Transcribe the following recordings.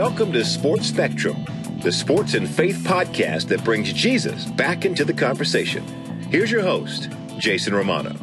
Welcome to Sports Spectrum, the sports and faith podcast that brings Jesus back into the conversation. Here's your host, Jason Romano.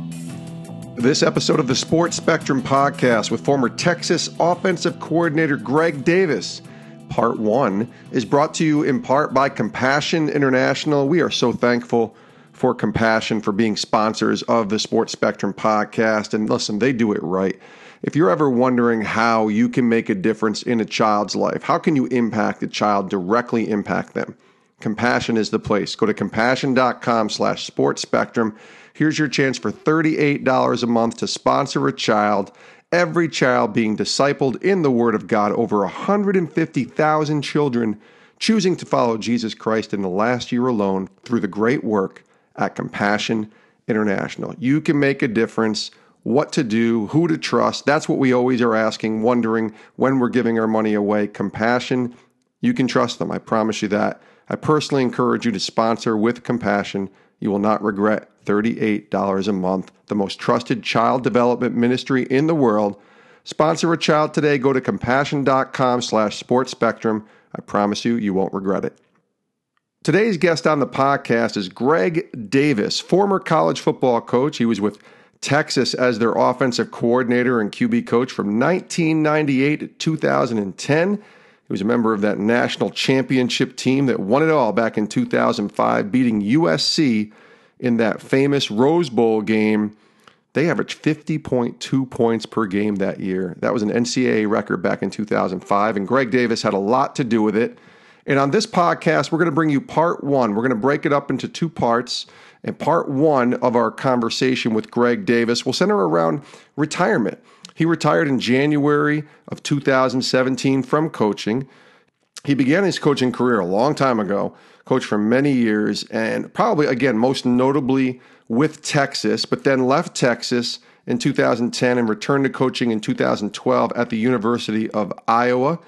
This episode of the Sports Spectrum podcast with former Texas offensive coordinator Greg Davis, part one, is brought to you in part by Compassion International. We are so thankful for Compassion for being sponsors of the Sports Spectrum podcast. And listen, they do it right. If you're ever wondering how you can make a difference in a child's life, how can you impact a child, directly impact them? Compassion is the place. Go to compassion.com slash sports spectrum. Here's your chance for $38 a month to sponsor a child. Every child being discipled in the Word of God, over 150,000 children choosing to follow Jesus Christ in the last year alone through the great work at Compassion International. You can make a difference what to do, who to trust. That's what we always are asking, wondering when we're giving our money away. Compassion, you can trust them. I promise you that. I personally encourage you to sponsor with compassion. You will not regret $38 a month, the most trusted child development ministry in the world. Sponsor a child today. Go to compassion.com slash sports spectrum. I promise you, you won't regret it. Today's guest on the podcast is Greg Davis, former college football coach. He was with Texas as their offensive coordinator and QB coach from 1998 to 2010. He was a member of that national championship team that won it all back in 2005, beating USC in that famous Rose Bowl game. They averaged 50.2 points per game that year. That was an NCAA record back in 2005, and Greg Davis had a lot to do with it. And on this podcast, we're going to bring you part one. We're going to break it up into two parts. And part one of our conversation with Greg Davis will center around retirement. He retired in January of 2017 from coaching. He began his coaching career a long time ago, coached for many years, and probably, again, most notably with Texas, but then left Texas in 2010 and returned to coaching in 2012 at the University of Iowa,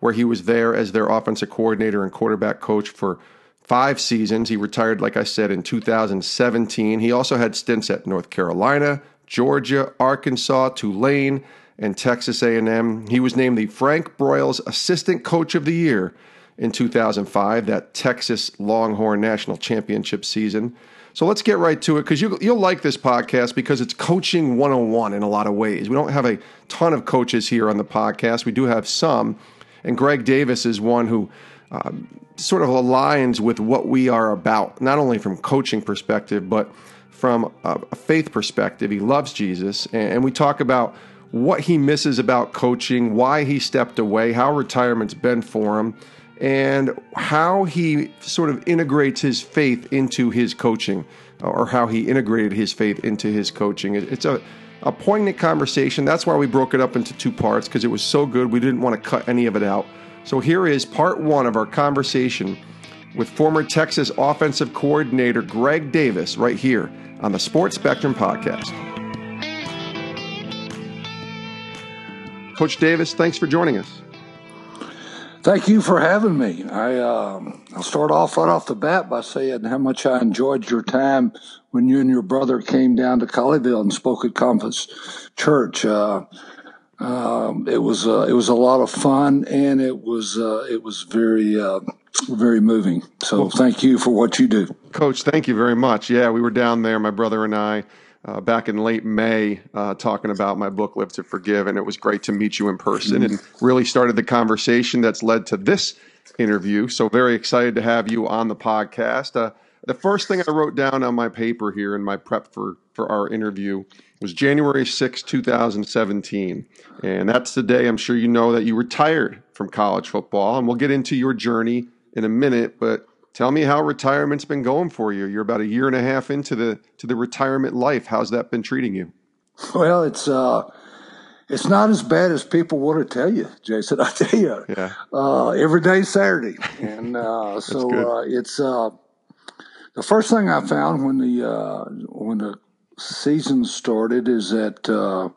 where he was there as their offensive coordinator and quarterback coach for five seasons. He retired, like I said, in 2017. He also had stints at North Carolina, Georgia, Arkansas, Tulane, and Texas A&M. He was named the Frank Broyles Assistant Coach of the Year in 2005, that Texas Longhorn National Championship season. So let's get right to it because you, you'll like this podcast because it's coaching 101 in a lot of ways. We don't have a ton of coaches here on the podcast. We do have some. And Greg Davis is one who um, sort of aligns with what we are about, not only from coaching perspective, but from a, faith perspective. He loves Jesus, and we talk about what he misses about coaching, why he stepped away, how retirement's been for him, and how he sort of integrates his faith into his coaching, or how he integrated his faith into his coaching. It's a a poignant conversation. That's why we broke it up into two parts because it was so good. We didn't want to cut any of it out. So here is part one of our conversation with former Texas offensive coordinator Greg Davis right here on the Sports Spectrum podcast. Coach Davis, thanks for joining us. Thank you for having me. I um, I'll start off right off the bat by saying how much I enjoyed your time when you and your brother came down to Colleyville and spoke at Compass Church. Uh, um, it was uh, it was a lot of fun, and it was uh, it was very uh, very moving. So well, thank you for what you do, Coach. Thank you very much. Yeah, we were down there, my brother and I. Uh, back in late May, uh, talking about my book "Live to Forgive," and it was great to meet you in person, and really started the conversation that's led to this interview. So very excited to have you on the podcast. The first thing I wrote down on my paper here in my prep for for our interview was January 6, 2017. And that's the day I'm sure you know that you retired from college football. And we'll get into your journey in a minute, but tell me how retirement's been going for you. You're about a year and a half into the to the retirement life. How's that been treating you? Well, it's uh it's not as bad as people want to tell you, Jason. I tell you, yeah. uh, every day Saturday, and uh, so uh, it's uh, the first thing I found when the uh, when the season started is that uh,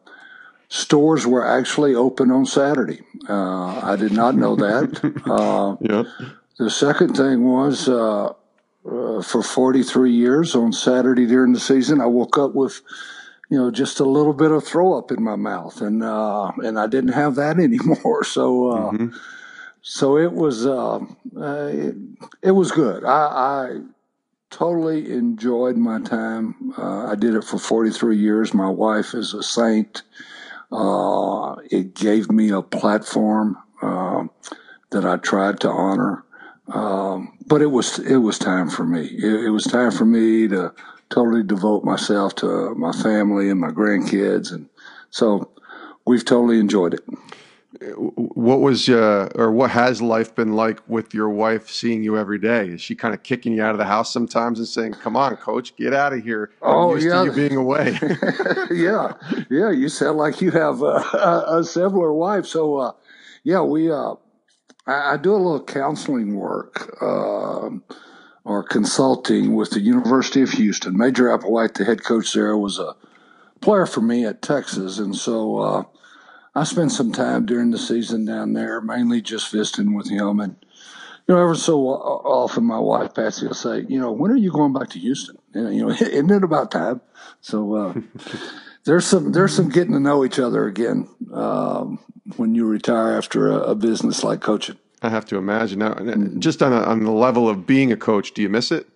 stores were actually open on Saturday. Uh, I did not know that. Uh, yep. The second thing was uh, uh, for 43 years on Saturday during the season, I woke up with you know just a little bit of throw up in my mouth, and uh, and I didn't have that anymore. So. Mm-hmm so it was uh, uh, it, it, was good. I, I, totally enjoyed my time. Uh, I did it for 43 years. My wife is a saint. Uh, it gave me a platform uh, that I tried to honor. Um, but it was it was time for me. It, it, was time for me to totally devote myself to my family and my grandkids, and so we've totally enjoyed it. What was uh, or what has life been like with your wife seeing you every day? Is she kind of kicking you out of the house sometimes and saying, "Come on, coach, get out of here"? I'm oh used yeah, to you being away. yeah, yeah. You sound like you have a, a, a similar wife. So, uh, yeah, we. Uh, I, I do a little counseling work uh, or consulting with the University of Houston. Major Applewhite, the head coach there, was a player for me at Texas, and so uh, I spend some time during the season down there, mainly just visiting with him. And you know, ever so often, my wife Patsy will say, "You know, when are you going back to Houston? And, you know, isn't it about time?" So. Uh, there's some there's some getting to know each other again um, when you retire after a, a, business like coaching. I have to imagine now. Just on a, on the level of being a coach, do you miss it?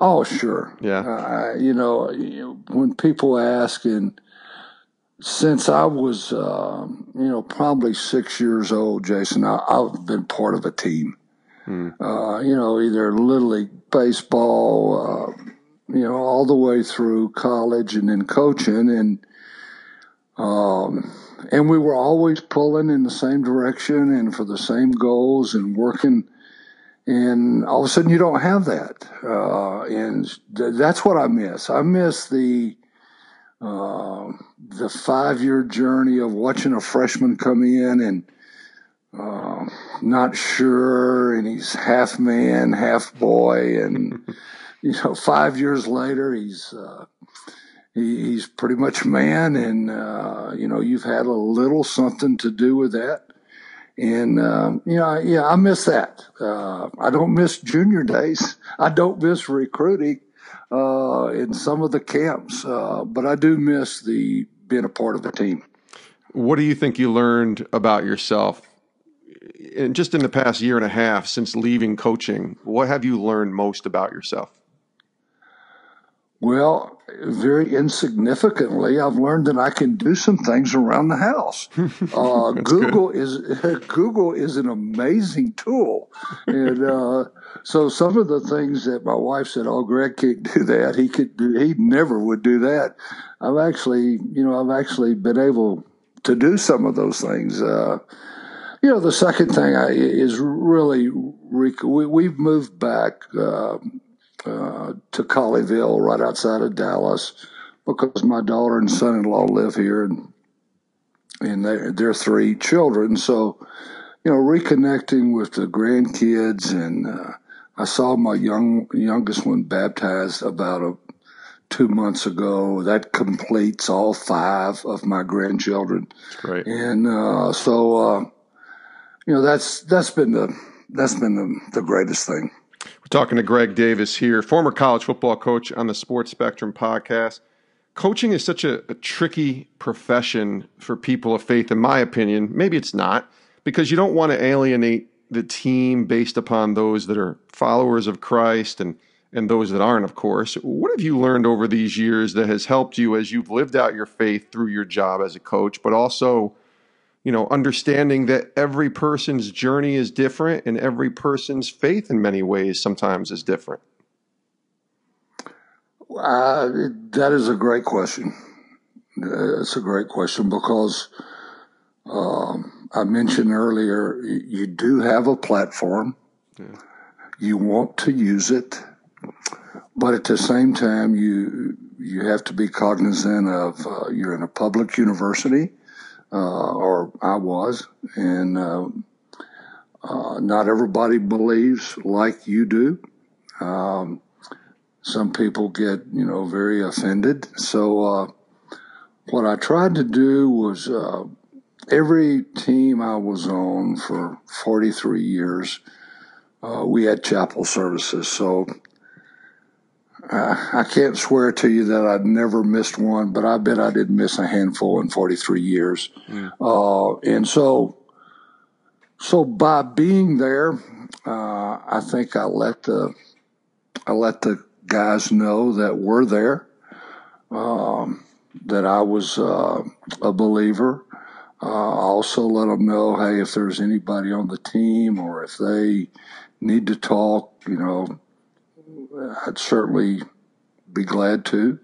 Oh, sure. Yeah. Uh, you know, when people ask, and since I was, um, you know, probably six years old, Jason, I, have been part of a team. Hmm. Uh, you know, either little league baseball, uh, you know, all the way through college and then coaching, and um, and we were always pulling in the same direction and for the same goals and working. And all of a sudden, you don't have that, uh, and th- that's what I miss. I miss the uh, the five year journey of watching a freshman come in and uh, not sure, and he's half man, half boy, and you know, five years later, he's uh, he, he's pretty much man, and uh, you know, you've had a little something to do with that. And uh, you know, yeah, I miss that. Uh, I don't miss junior days. I don't miss recruiting uh, in some of the camps, uh, but I do miss the being a part of the team. What do you think you learned about yourself and just in the past year and a half since leaving coaching, what have you learned most about yourself? Well, very insignificantly, I've learned that I can do some things around the house. Uh, Google good. is Google is an amazing tool, and uh, so some of the things that my wife said, "Oh, Greg can't do that. He could do. He never would do that." I've actually, you know, I've actually been able to do some of those things. Uh, you know, the second thing I, is really we, we've moved back. Uh, uh, to Colleyville, right outside of Dallas, because my daughter and son-in-law live here, and and they, they're three children. So, you know, reconnecting with the grandkids, and uh, I saw my young youngest one baptized about a two months ago. That completes all five of my grandchildren. Right. And uh, so, uh, you know, that's that's been the that's been the, the greatest thing. We're talking to Greg Davis here, former college football coach on the Sports Spectrum podcast. Coaching is such a, a, tricky profession for people of faith, in my opinion. Maybe it's not, because you don't want to alienate the team based upon those that are followers of Christ and, and those that aren't, of course. What have you learned over these years that has helped you as you've lived out your faith through your job as a coach, but also you know, understanding that every person's journey is different and every person's faith in many ways sometimes is different? Uh, that is a great question. It's a great question because um, I mentioned earlier you do have a platform. Yeah. You want to use it, but at the same time, you you have to be cognizant of uh, you're in a public university uh, or I was, and uh, uh, not everybody believes like you do. Um, some people get, you know, very offended. So, uh, what I tried to do was uh, every team I was on for 43 years, uh, we had chapel services. So uh, I can't swear to you that I'd never missed one, but I bet I didn't miss a handful in 43 years. Mm. Uh, and so so by being there, uh, I think I let the I let the guys know that we're there, um, that I was uh, a believer. Uh, also let them know, hey, if there's anybody on the team or if they need to talk, you know, I'd certainly be glad to.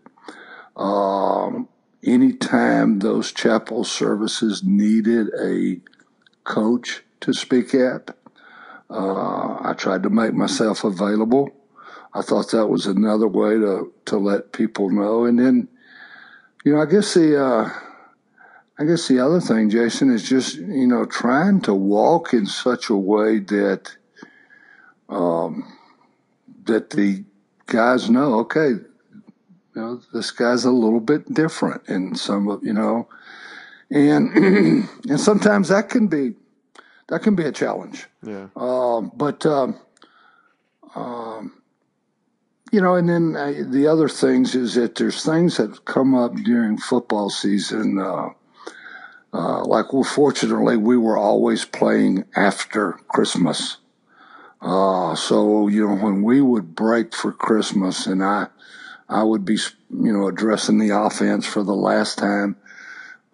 Um, anytime those chapel services needed a coach to speak at, uh, I tried to make myself available. I thought that was another way to, to let people know. And then, you know, I guess the, uh, I guess the other thing, Jason, is just, you know, trying to walk in such a way that, um, that the guys know, okay, you know, this guy's a little bit different in some of, you know, and, and sometimes that can be, that can be a challenge. Yeah. Um, but, um, um, you know, and then uh, the other things is that there's things that come up during football season. Uh, uh, like, well, fortunately, we were always playing after Christmas. Uh, so, you know, when we would break for Christmas and I, I would be, you know, addressing the offense for the last time.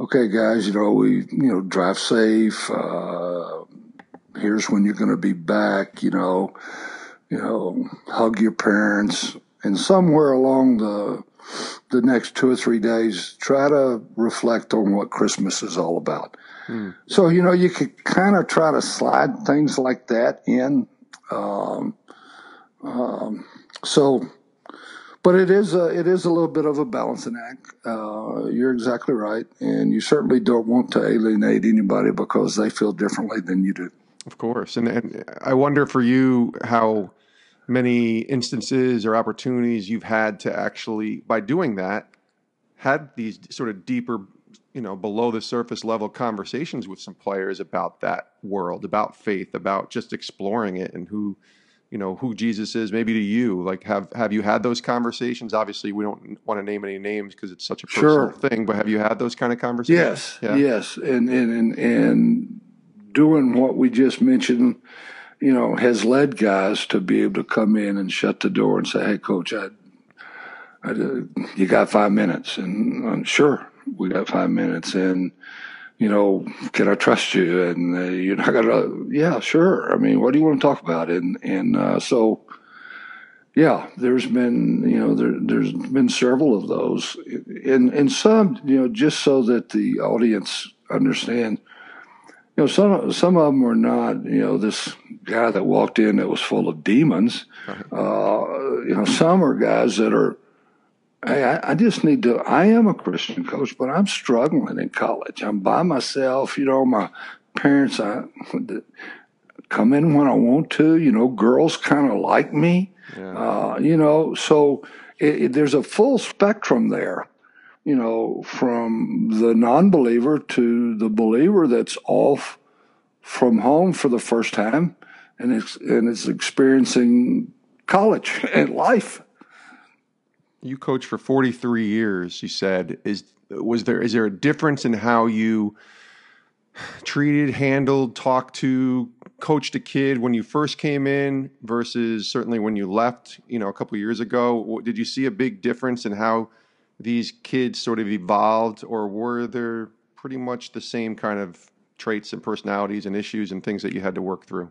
Okay, guys, you know, we, you know, drive safe. Uh, here's when you're going to be back, you know, you know, hug your parents and somewhere along the, the next two or three days, try to reflect on what Christmas is all about. Mm. So, you know, you could kind of try to slide things like that in. Um, um, so, but it is a, it is a little bit of a balancing act. Uh, you're exactly right, and you certainly don't want to alienate anybody because they feel differently than you do. Of course, and, and I wonder for you how many instances or opportunities you've had to actually, by doing that, had these sort of deeper, you know, below the surface level conversations with some players about that world, about faith, about just exploring it and who, you know, who Jesus is, maybe to you. Like, have have you had those conversations? Obviously, we don't want to name any names because it's such a personal sure. thing. But have you had those kind of conversations? Yes, yeah. yes, and and and, and doing what we just mentioned you know, has led guys to be able to come in and shut the door and say, "Hey, coach, I, I you got five minutes?" And I'm sure we got five minutes, and you know, can I trust you? And uh, you're not gonna, yeah, sure. I mean, what do you want to talk about? And and uh, so, yeah, there's been, you know, there there's been several of those, and and some, you know, just so that the audience understand you know, some some of them were not, you know, this guy that walked in that was full of demons. Uh, you know, some are guys that are, I, I, just need to. I am a Christian coach, but I'm struggling in college. I'm by myself. You know, my parents I come in when I want to. You know, girls kind of like me. Yeah. Uh, you know, so it, it, there's a full spectrum there you know, from the non believer to the believer that's off from home for the first time and it's, and is experiencing college and life. You coached for 43 years, you said. Is, was there, is there a difference in how you treated, handled, talked to, coached a kid when you first came in versus certainly when you left, you know, a couple years ago? Did you see a big difference in how these kids sort of evolved, or were there pretty much the same kind of traits and personalities and issues and things that you had to work through?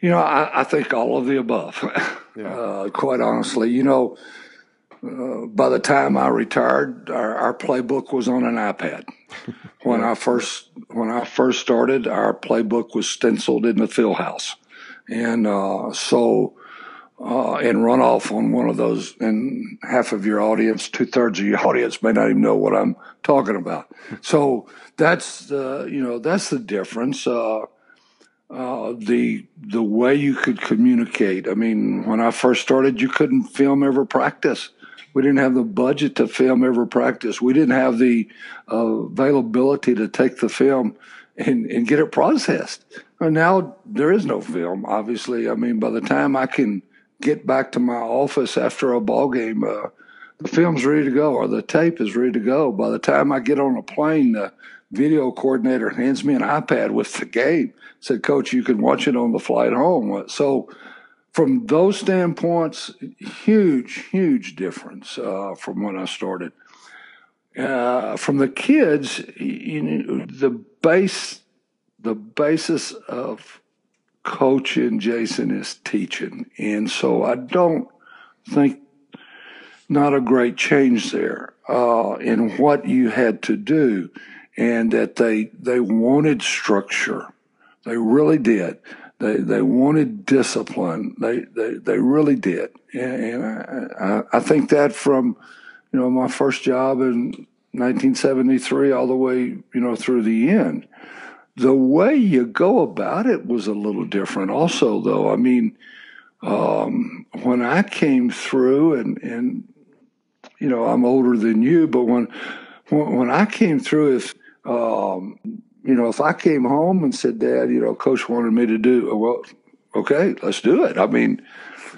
You know, I, I think all of the above. Yeah. Uh, quite honestly, you know, uh, by the time I retired, our, our playbook was on an iPad. when I first when I first started, our playbook was stenciled in the field house, and uh, so uh, and run off on one of those, and half of your audience, two thirds of your audience may not even know what I'm talking about. So that's the you know that's the difference. Uh, uh, the the way you could communicate. I mean, when I first started, you couldn't film every practice. We didn't have the budget to film every practice. We didn't have the uh, availability to take the film and, and get it processed. And now there is no film, obviously. I mean, by the time I can get back to my office after a ball game, uh, the film's ready to go or the tape is ready to go. By the time I get on a plane, video coordinator hands me an iPad with the game. Said, Coach, you can watch it on the flight home. So, from those standpoints, huge, huge difference uh, from when I started. Uh, from the kids, you know, the base, the basis of coaching, Jason, is teaching, and so I don't think not a great change there uh, in what you had to do, and that they they wanted structure, they really did. They they wanted discipline. They they, they really did, and, and I, I think that from you know my first job in 1973 all the way you know through the end. The way you go about it was a little different. Also, though, I mean, um, when I came through, and and you know I'm older than you, but when when, when I came through, if um, you know, if I came home and said, Dad, you know, coach wanted me to do, well, okay, let's do it. I mean,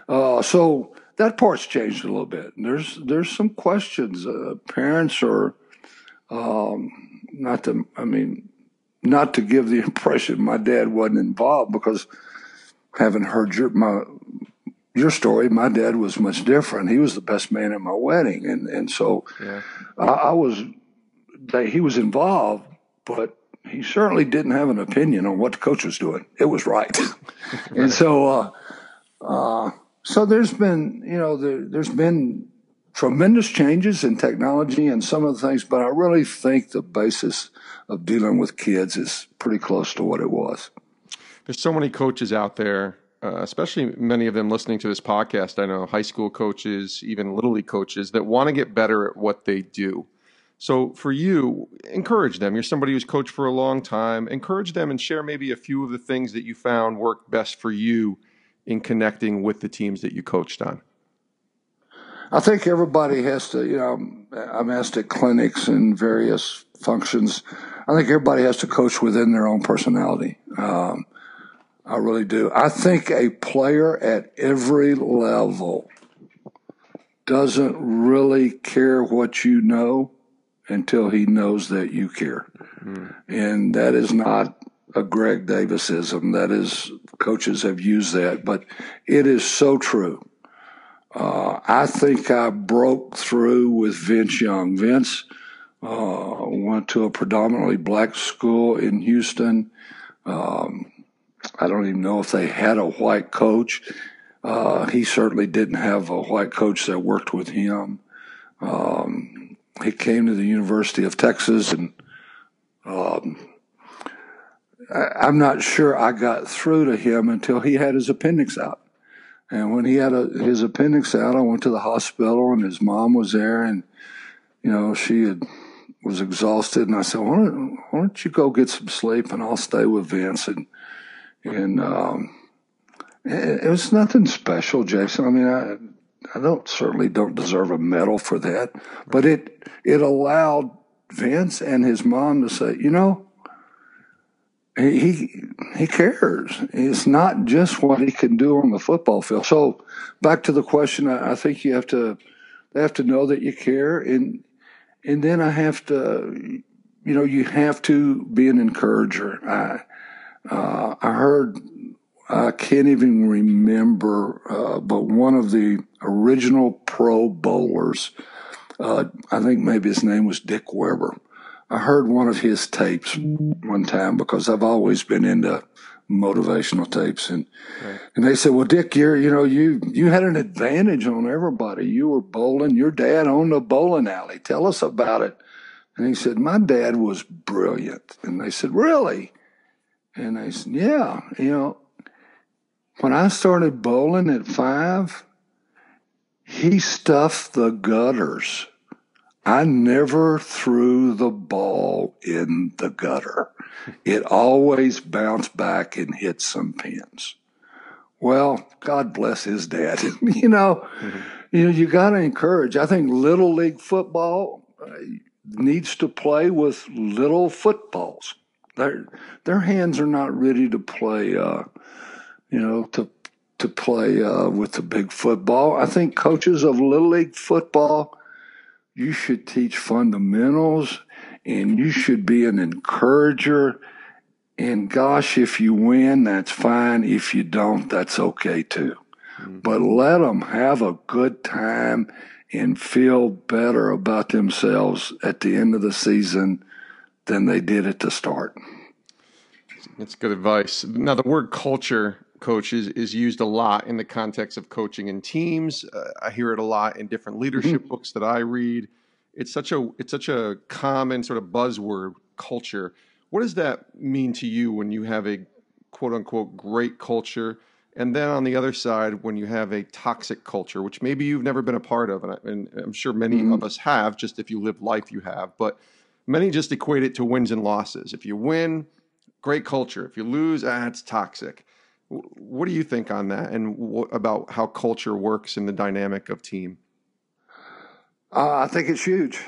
uh, so that part's changed a little bit. There's, there's some questions. Uh, parents are, um, not to, I mean, not to give the impression my dad wasn't involved because having heard your, my, your story, my dad was much different. He was the best man at my wedding. And, and so yeah. I, I was, they, he was involved, but he certainly didn't have an opinion on what the coach was doing. It was right. and so, uh, uh, so there's been, you know, there, there's been tremendous changes in technology and some of the things, but I really think the basis of dealing with kids is pretty close to what it was. There's so many coaches out there, uh, especially many of them listening to this podcast. I know high school coaches, even little league coaches that want to get better at what they do. So for you, encourage them. You're somebody who's coached for a long time. Encourage them and share maybe a few of the things that you found worked best for you in connecting with the teams that you coached on. I think everybody has to, you know, I'm asked at clinics and various functions. I think everybody has to coach within their own personality. Um, I really do. I think a player at every level doesn't really care what you know until he knows that you care. Mm. And that is not a Greg Davisism. That is, coaches have used that, but it is so true. Uh, I think I broke through with Vince Young. Vince uh, went to a predominantly black school in Houston. Um, I don't even know if they had a white coach. Uh, he certainly didn't have a white coach that worked with him. Um, he came to the University of Texas, and um, I, am not sure I got through to him until he had his appendix out. And when he had a, his appendix out, I went to the hospital, and his mom was there, and you know she had was exhausted, and I said, "Why don't, why don't you go get some sleep, and I'll stay with Vince." And and um, it, it was nothing special, Jason. I mean, I I don't certainly don't deserve a medal for that, but it it allowed Vince and his mom to say, you know, he he cares. It's not just what he can do on the football field. So back to the question, I, I think you have to they have to know that you care, and and then I have to, you know, you have to be an encourager. I uh, I heard I can't even remember, uh, but one of the original Pro Bowlers, uh, I think maybe his name was Dick Weber. I heard one of his tapes one time because I've always been into motivational tapes, and right. and they said, "Well, Dick, you're you know you you had an advantage on everybody. You were bowling. Your dad owned a bowling alley. Tell us about it." And he said, "My dad was brilliant." And they said, "Really?" And I said, "Yeah, you know." When I started bowling at five, he stuffed the gutters. I never threw the ball in the gutter. It always bounced back and hit some pins. Well, God bless his dad. you know, mm-hmm. you know, you got to encourage. I think little league football uh, needs to play with little footballs. Their their hands are not ready to play uh, you know, to to play uh, with the big football. I think coaches of little league football, you should teach fundamentals and you should be an encourager. And gosh, if you win, that's fine. If you don't, that's okay too. Mm-hmm. But let them have a good time and feel better about themselves at the end of the season than they did at the start. That's good advice. Now, the word culture, coach, is, used a lot in the context of coaching and teams. Uh, I hear it a lot in different leadership mm-hmm. books that I read. It's such a it's such a common sort of buzzword, culture. What does that mean to you when you have a quote unquote great culture? And then on the other side, when you have a toxic culture, which maybe you've never been a part of, and, I, and I'm sure many mm-hmm. of us have, just if you live life, you have, but many just equate it to wins and losses. If you win, great culture. If you lose, ah, it's toxic. What do you think on that, and what about how culture works in the dynamic of team? Uh, I think it's huge.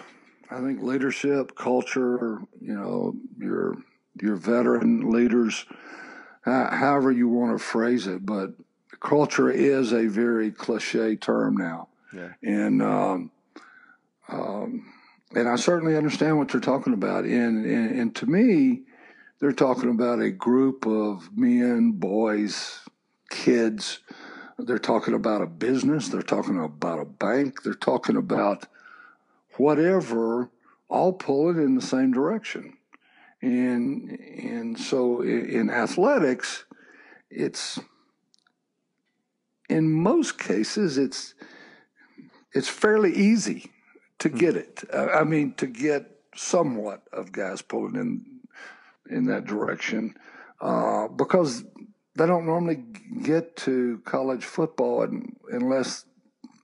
I think leadership, culture, you know, your your veteran leaders however you want to phrase it, but culture is a very cliche term now. Yeah. And, um, um, and I certainly understand what they're talking about. And, and, and to me, they're talking about a group of men, boys, kids. They're talking about a business. They're talking about a bank. They're talking about whatever, all pulling in the same direction. And and so in athletics, it's in most cases it's it's fairly easy to hmm. get it. I mean, to get somewhat of guys pulling in in that direction uh, because they don't normally get to college football unless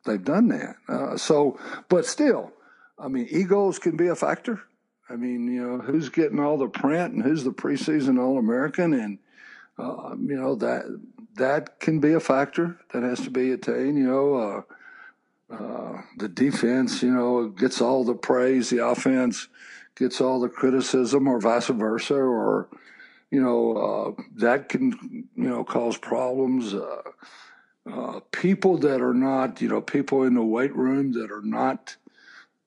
they've done that. Uh, so, but still, I mean, egos can be a factor. I mean, you know, who's getting all the print and who's the preseason All American, and uh, you know that that can be a factor that has to be attained. You know, uh, uh, the defense, you know, gets all the praise, the offense gets all the criticism, or vice versa, or you know, uh, that can you know cause problems. Uh, uh, people that are not, you know, people in the weight room that are not.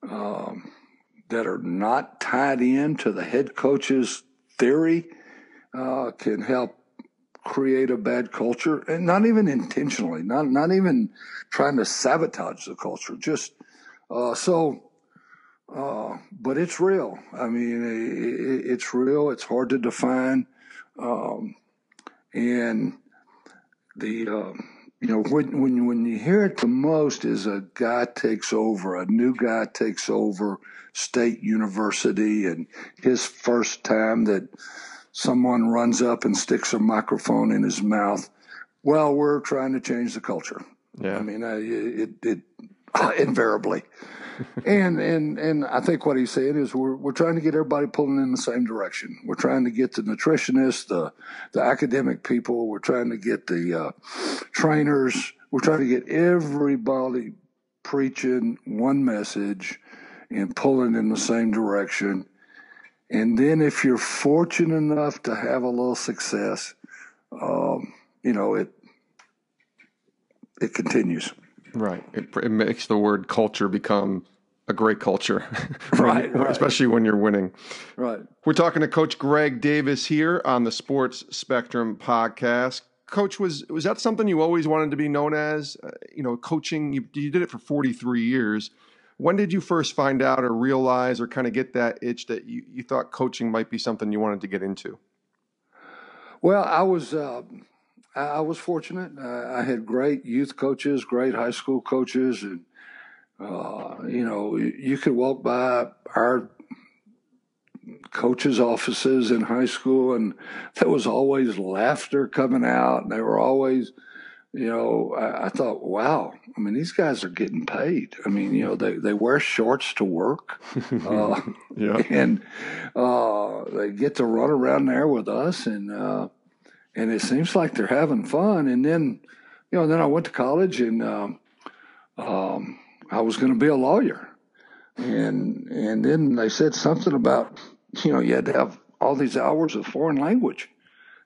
Um, that are not tied in to the head coach's theory uh, can help create a bad culture, and not even intentionally, not not even trying to sabotage the culture. Just uh, so. Uh, but it's real. I mean, it, it's real. It's hard to define, um, and the um, you know, when, when, when you hear it the most is a guy takes over, a new guy takes over state university and his first time that someone runs up and sticks a microphone in his mouth. Well, we're trying to change the culture. Yeah. I mean, uh, it, it, it invariably and and and I think what he's saying is we're we're trying to get everybody pulling in the same direction. We're trying to get the nutritionists, the the academic people. We're trying to get the uh, trainers. We're trying to get everybody preaching one message and pulling in the same direction. And then if you're fortunate enough to have a little success, um, you know it it continues. Right. It, it makes the word culture become a great culture, right, right, Especially when you're winning. Right. We're talking to Coach Greg Davis here on the Sports Spectrum podcast. Coach, was was that something you always wanted to be known as? Uh, you know, coaching. You, you did it for 43 years. When did you first find out or realize or kind of get that itch that you, you thought coaching might be something you wanted to get into? Well, I was. Uh, I was fortunate. I had great youth coaches, great high school coaches, and uh, you know, you could walk by our coaches' offices in high school, and there was always laughter coming out, and they were always, you know, I, I thought, wow, I mean, these guys are getting paid. I mean, you know, they they wear shorts to work, uh, yeah. and uh, they get to run around there with us, and uh, and it seems like they're having fun. And then, you know, then I went to college and um, um, I was going to be a lawyer. And and then they said something about, you know, you had to have all these hours of foreign language.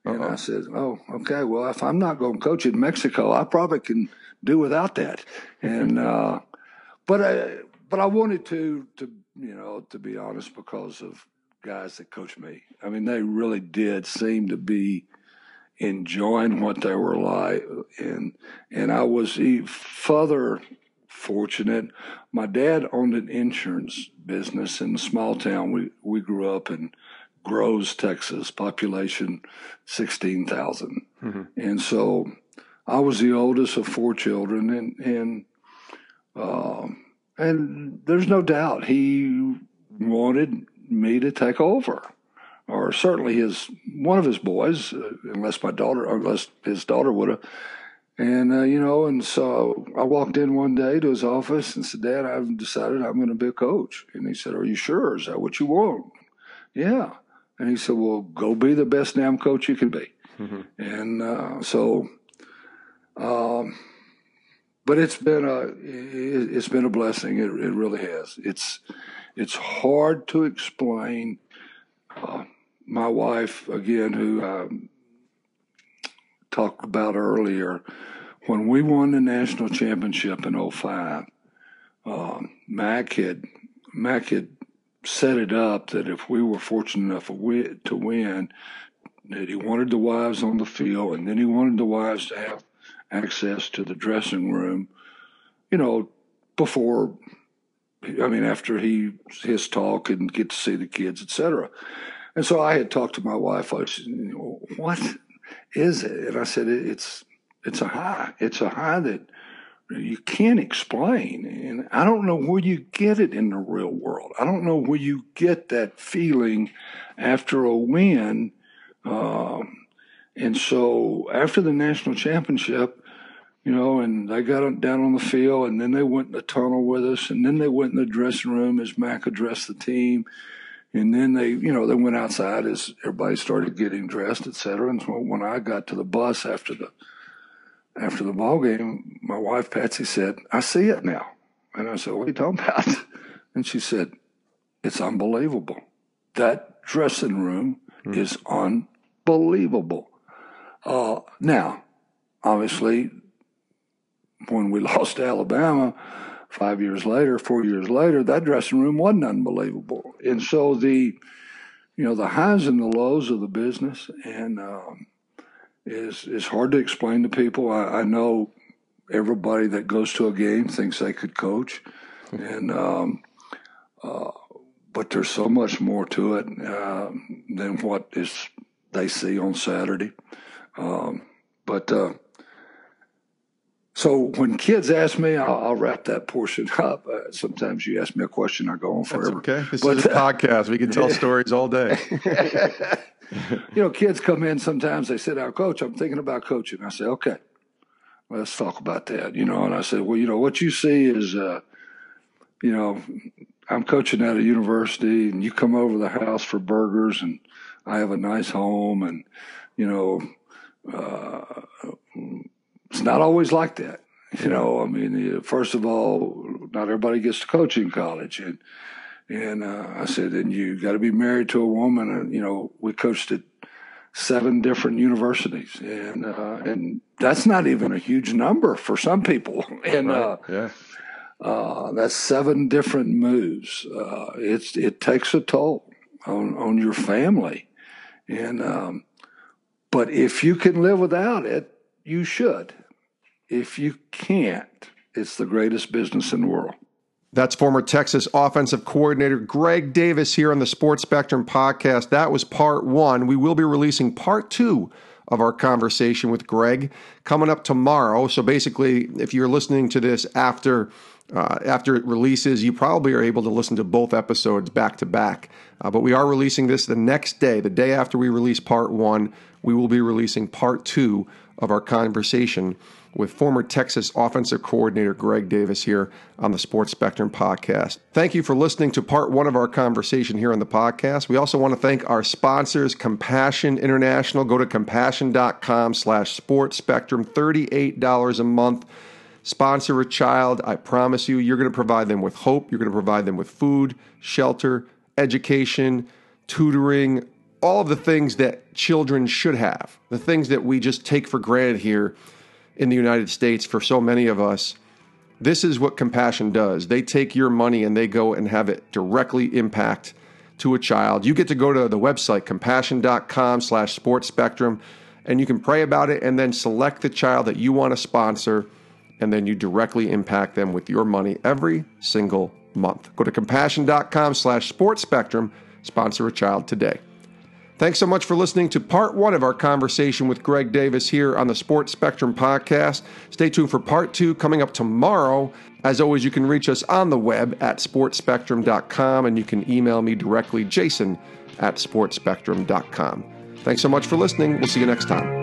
And Uh-oh. I said, oh, okay, well, if I'm not going to coach in Mexico, I probably can do without that. And, uh, but I, but I wanted to, to, you know, to be honest, because of guys that coached me. I mean, they really did seem to be enjoying what they were like, and and I was even further fortunate. My dad owned an insurance business in a small town we we grew up in. Groves, Texas, population 16,000. Mm-hmm. And so I was the oldest of four children, and, and uh, and there's no doubt he wanted me to take over, or certainly his one of his boys, uh, unless my daughter, unless his daughter would have. And uh, you know, and so I walked in one day to his office and said, "Dad, I've decided I'm going to be a coach." And he said, "Are you sure? Is that what you want?" Yeah. And he said, "Well, go be the best damn coach you can be." Mm-hmm. And uh, so, um, but it's been a it's been a blessing. It, it really has. It's it's hard to explain. Uh, my wife, again, who I um, talked about earlier, when we won the national championship in 05, um, Mack had Mack had set it up that if we were fortunate enough to win, that he wanted the wives on the field, and then he wanted the wives to have access to the dressing room, you know, before I mean, after he his talk and get to see the kids, etc. And so I had talked to my wife. I said, "What is it?" And I said, "It's it's a high. It's a high that you can't explain, and I don't know where you get it in the real world. I don't know where you get that feeling after a win." Um, and so after the national championship, you know, and they got down on the field, and then they went in the tunnel with us, and then they went in the dressing room as Mack addressed the team, and then they, you know, they went outside as everybody started getting dressed, et cetera. And so when I got to the bus after the after the ball game, my wife Patsy said, "I see it now," and I said, "What are you talking about?" And she said, "It's unbelievable. That dressing room mm-hmm. is unbelievable." Uh, now, obviously, when we lost to Alabama five years later, four years later, that dressing room wasn't unbelievable. And so the, you know, the highs and the lows of the business and um, is is hard to explain to people. I, I, know everybody that goes to a game thinks they could coach, and um, uh, but there's so much more to it uh, than what is they see on Saturday. Um, but uh, so when kids ask me, I'll, I'll wrap that portion up. Uh, sometimes you ask me a question, I go on forever. That's okay. This but, is a podcast. We can tell stories all day. you know, kids come in sometimes. They say, "Our coach, I'm thinking about coaching." I say, "Okay, let's talk about that." You know, and I said, "Well, you know, what you see is, uh, you know, I'm coaching at a university, and you come over the house for burgers, and I have a nice home, and you know." Uh, it's not always like that. You know, I mean, first of all, not everybody gets to coach in college, and and uh, I said, and you got to be married to a woman, and you know, we coached at seven different universities, and uh, and that's not even a huge number for some people, and right. uh, yeah. Uh, that's seven different moves. Uh, it's it takes a toll on on your family, and um, but if you can live without it, you should if you can't, it's the greatest business in the world. That's former Texas offensive coordinator Greg Davis here on the Sports Spectrum podcast. That was part one. We will be releasing part two of our conversation with Greg coming up tomorrow. So basically, if you're listening to this after uh, after it releases, you probably are able to listen to both episodes back to back. Uh, but we are releasing this the next day, the day after we release part one. We will be releasing part two of our conversation with former Texas offensive coordinator Greg Davis here on the Sports Spectrum podcast. Thank you for listening to part one of our conversation here on the podcast. We also want to thank our sponsors, Compassion International. Go to compassion.com slash sports spectrum, $38 a month. Sponsor a child. I promise you, you're going to provide them with hope. You're going to provide them with food, shelter, education, tutoring, all of the things that children should have, the things that we just take for granted here in the United States for so many of us. This is what compassion does. They take your money and they go and have it directly impact to a child. You get to go to the website, compassion.com slash sports spectrum, and you can pray about it and then select the child that you want to sponsor, and then you directly impact them with your money every single month. Go to compassion.com slash sports spectrum, sponsor a child today. Thanks so much for listening to part one of our conversation with Greg Davis here on the Sports Spectrum podcast. Stay tuned for part two coming up tomorrow. As always, you can reach us on the web at sportsspectrum.com and you can email me directly, jason at sportsspectrum.com. Thanks so much for listening. We'll see you next time.